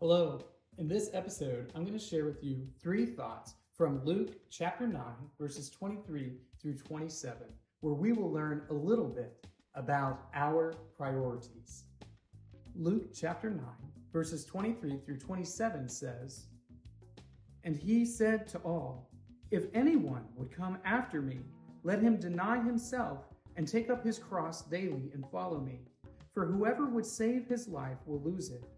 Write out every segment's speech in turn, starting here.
Hello. In this episode, I'm going to share with you three thoughts from Luke chapter 9, verses 23 through 27, where we will learn a little bit about our priorities. Luke chapter 9, verses 23 through 27 says, And he said to all, If anyone would come after me, let him deny himself and take up his cross daily and follow me. For whoever would save his life will lose it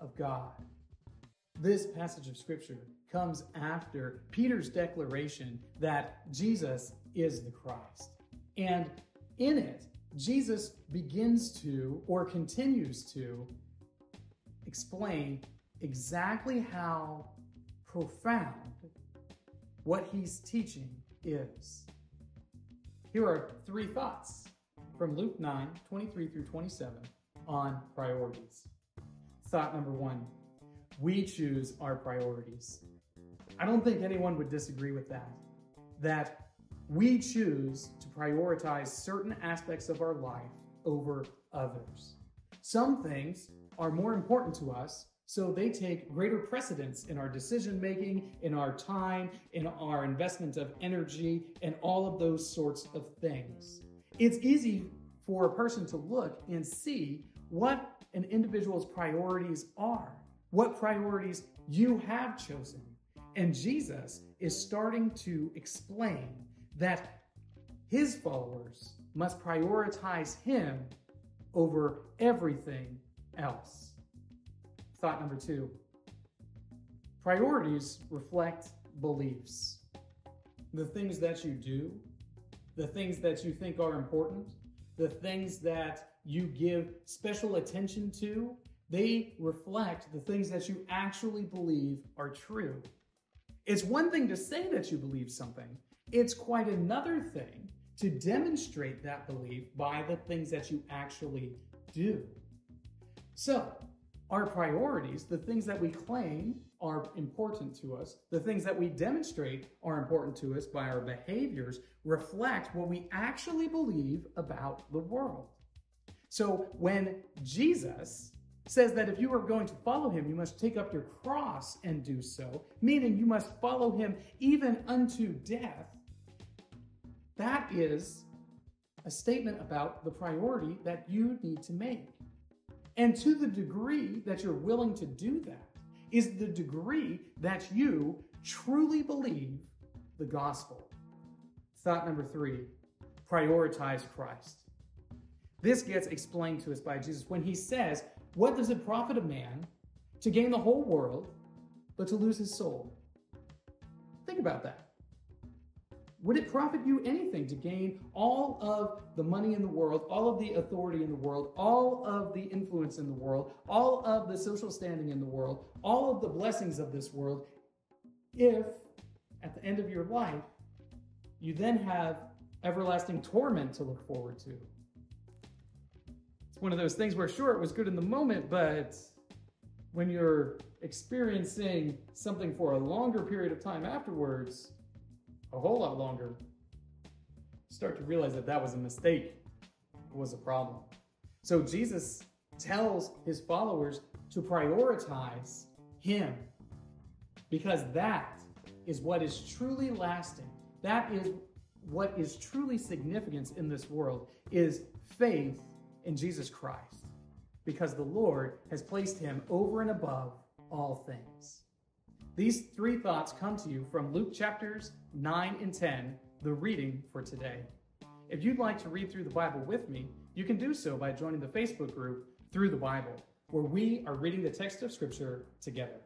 of God. This passage of scripture comes after Peter's declaration that Jesus is the Christ. And in it, Jesus begins to or continues to explain exactly how profound what he's teaching is. Here are three thoughts from Luke 9 23 through 27 on priorities. Thought number one we choose our priorities. I don't think anyone would disagree with that. That we choose to prioritize certain aspects of our life over others. Some things are more important to us, so they take greater precedence in our decision making, in our time, in our investment of energy, and all of those sorts of things. It's easy for a person to look and see what an individual's priorities are, what priorities you have chosen. And Jesus is starting to explain that his followers must prioritize him over everything else. Thought number two priorities reflect beliefs. The things that you do, the things that you think are important, the things that you give special attention to, they reflect the things that you actually believe are true. It's one thing to say that you believe something, it's quite another thing to demonstrate that belief by the things that you actually do. So, our priorities, the things that we claim are important to us, the things that we demonstrate are important to us by our behaviors, reflect what we actually believe about the world. So when Jesus says that if you are going to follow him, you must take up your cross and do so, meaning you must follow him even unto death, that is a statement about the priority that you need to make. And to the degree that you're willing to do that is the degree that you truly believe the gospel. Thought number three prioritize Christ. This gets explained to us by Jesus when he says, What does it profit a man to gain the whole world, but to lose his soul? Think about that. Would it profit you anything to gain all of the money in the world, all of the authority in the world, all of the influence in the world, all of the social standing in the world, all of the blessings of this world, if at the end of your life you then have everlasting torment to look forward to? it's one of those things where, sure, it was good in the moment, but when you're experiencing something for a longer period of time afterwards, a whole lot longer, start to realize that that was a mistake, it was a problem. So Jesus tells his followers to prioritize him because that is what is truly lasting. That is what is truly significance in this world is faith in Jesus Christ because the Lord has placed him over and above all things. These three thoughts come to you from Luke chapters 9 and 10, the reading for today. If you'd like to read through the Bible with me, you can do so by joining the Facebook group Through the Bible, where we are reading the text of Scripture together.